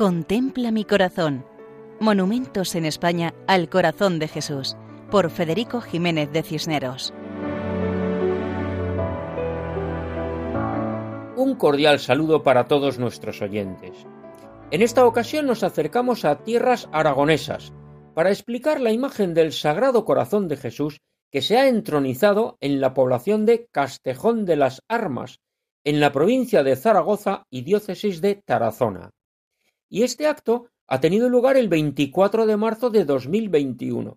Contempla mi corazón. Monumentos en España al corazón de Jesús, por Federico Jiménez de Cisneros. Un cordial saludo para todos nuestros oyentes. En esta ocasión nos acercamos a tierras aragonesas para explicar la imagen del Sagrado Corazón de Jesús que se ha entronizado en la población de Castejón de las Armas, en la provincia de Zaragoza y diócesis de Tarazona y este acto ha tenido lugar el 24 de marzo de 2021.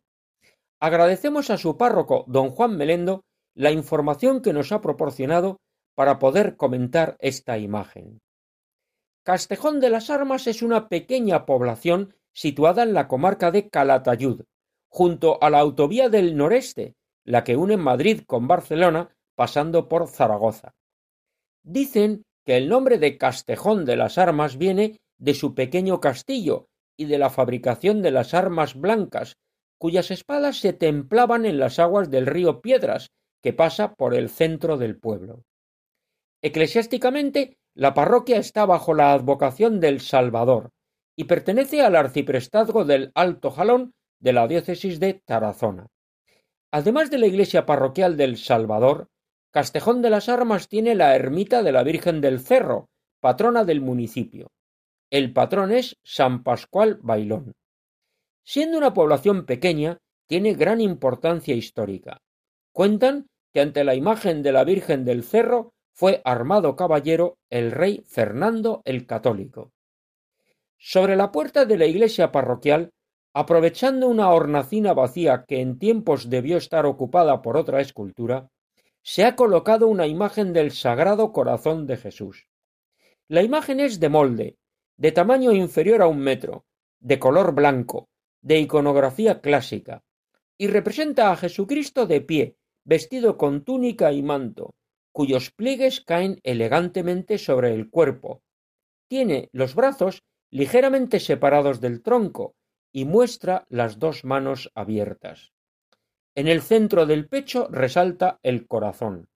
Agradecemos a su párroco, don Juan Melendo, la información que nos ha proporcionado para poder comentar esta imagen. Castejón de las Armas es una pequeña población situada en la comarca de Calatayud, junto a la autovía del noreste, la que une Madrid con Barcelona, pasando por Zaragoza. Dicen que el nombre de Castejón de las Armas viene de su pequeño castillo y de la fabricación de las armas blancas, cuyas espadas se templaban en las aguas del río Piedras, que pasa por el centro del pueblo. Eclesiásticamente, la parroquia está bajo la advocación del Salvador y pertenece al arciprestazgo del Alto Jalón de la diócesis de Tarazona. Además de la iglesia parroquial del Salvador, Castejón de las Armas tiene la ermita de la Virgen del Cerro, patrona del municipio. El patrón es San Pascual Bailón. Siendo una población pequeña, tiene gran importancia histórica. Cuentan que ante la imagen de la Virgen del Cerro fue armado caballero el rey Fernando el Católico. Sobre la puerta de la iglesia parroquial, aprovechando una hornacina vacía que en tiempos debió estar ocupada por otra escultura, se ha colocado una imagen del Sagrado Corazón de Jesús. La imagen es de molde, de tamaño inferior a un metro, de color blanco, de iconografía clásica, y representa a Jesucristo de pie, vestido con túnica y manto, cuyos pliegues caen elegantemente sobre el cuerpo. Tiene los brazos ligeramente separados del tronco y muestra las dos manos abiertas. En el centro del pecho resalta el corazón.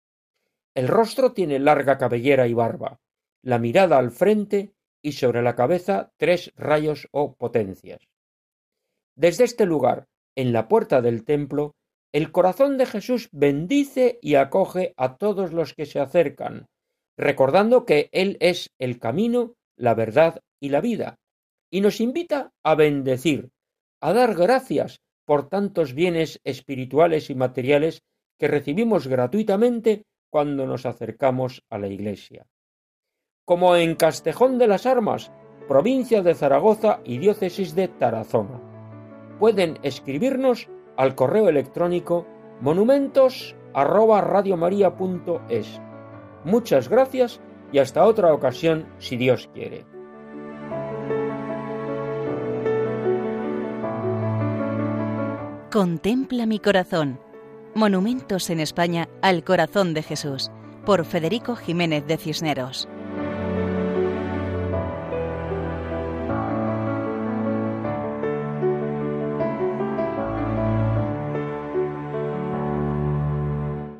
El rostro tiene larga cabellera y barba, la mirada al frente y sobre la cabeza tres rayos o potencias. Desde este lugar, en la puerta del templo, el corazón de Jesús bendice y acoge a todos los que se acercan, recordando que Él es el camino, la verdad y la vida, y nos invita a bendecir, a dar gracias por tantos bienes espirituales y materiales que recibimos gratuitamente cuando nos acercamos a la Iglesia como en Castejón de las Armas, provincia de Zaragoza y diócesis de Tarazona. Pueden escribirnos al correo electrónico monumentos@radiomaria.es. Muchas gracias y hasta otra ocasión si Dios quiere. Contempla mi corazón. Monumentos en España al corazón de Jesús por Federico Jiménez de Cisneros.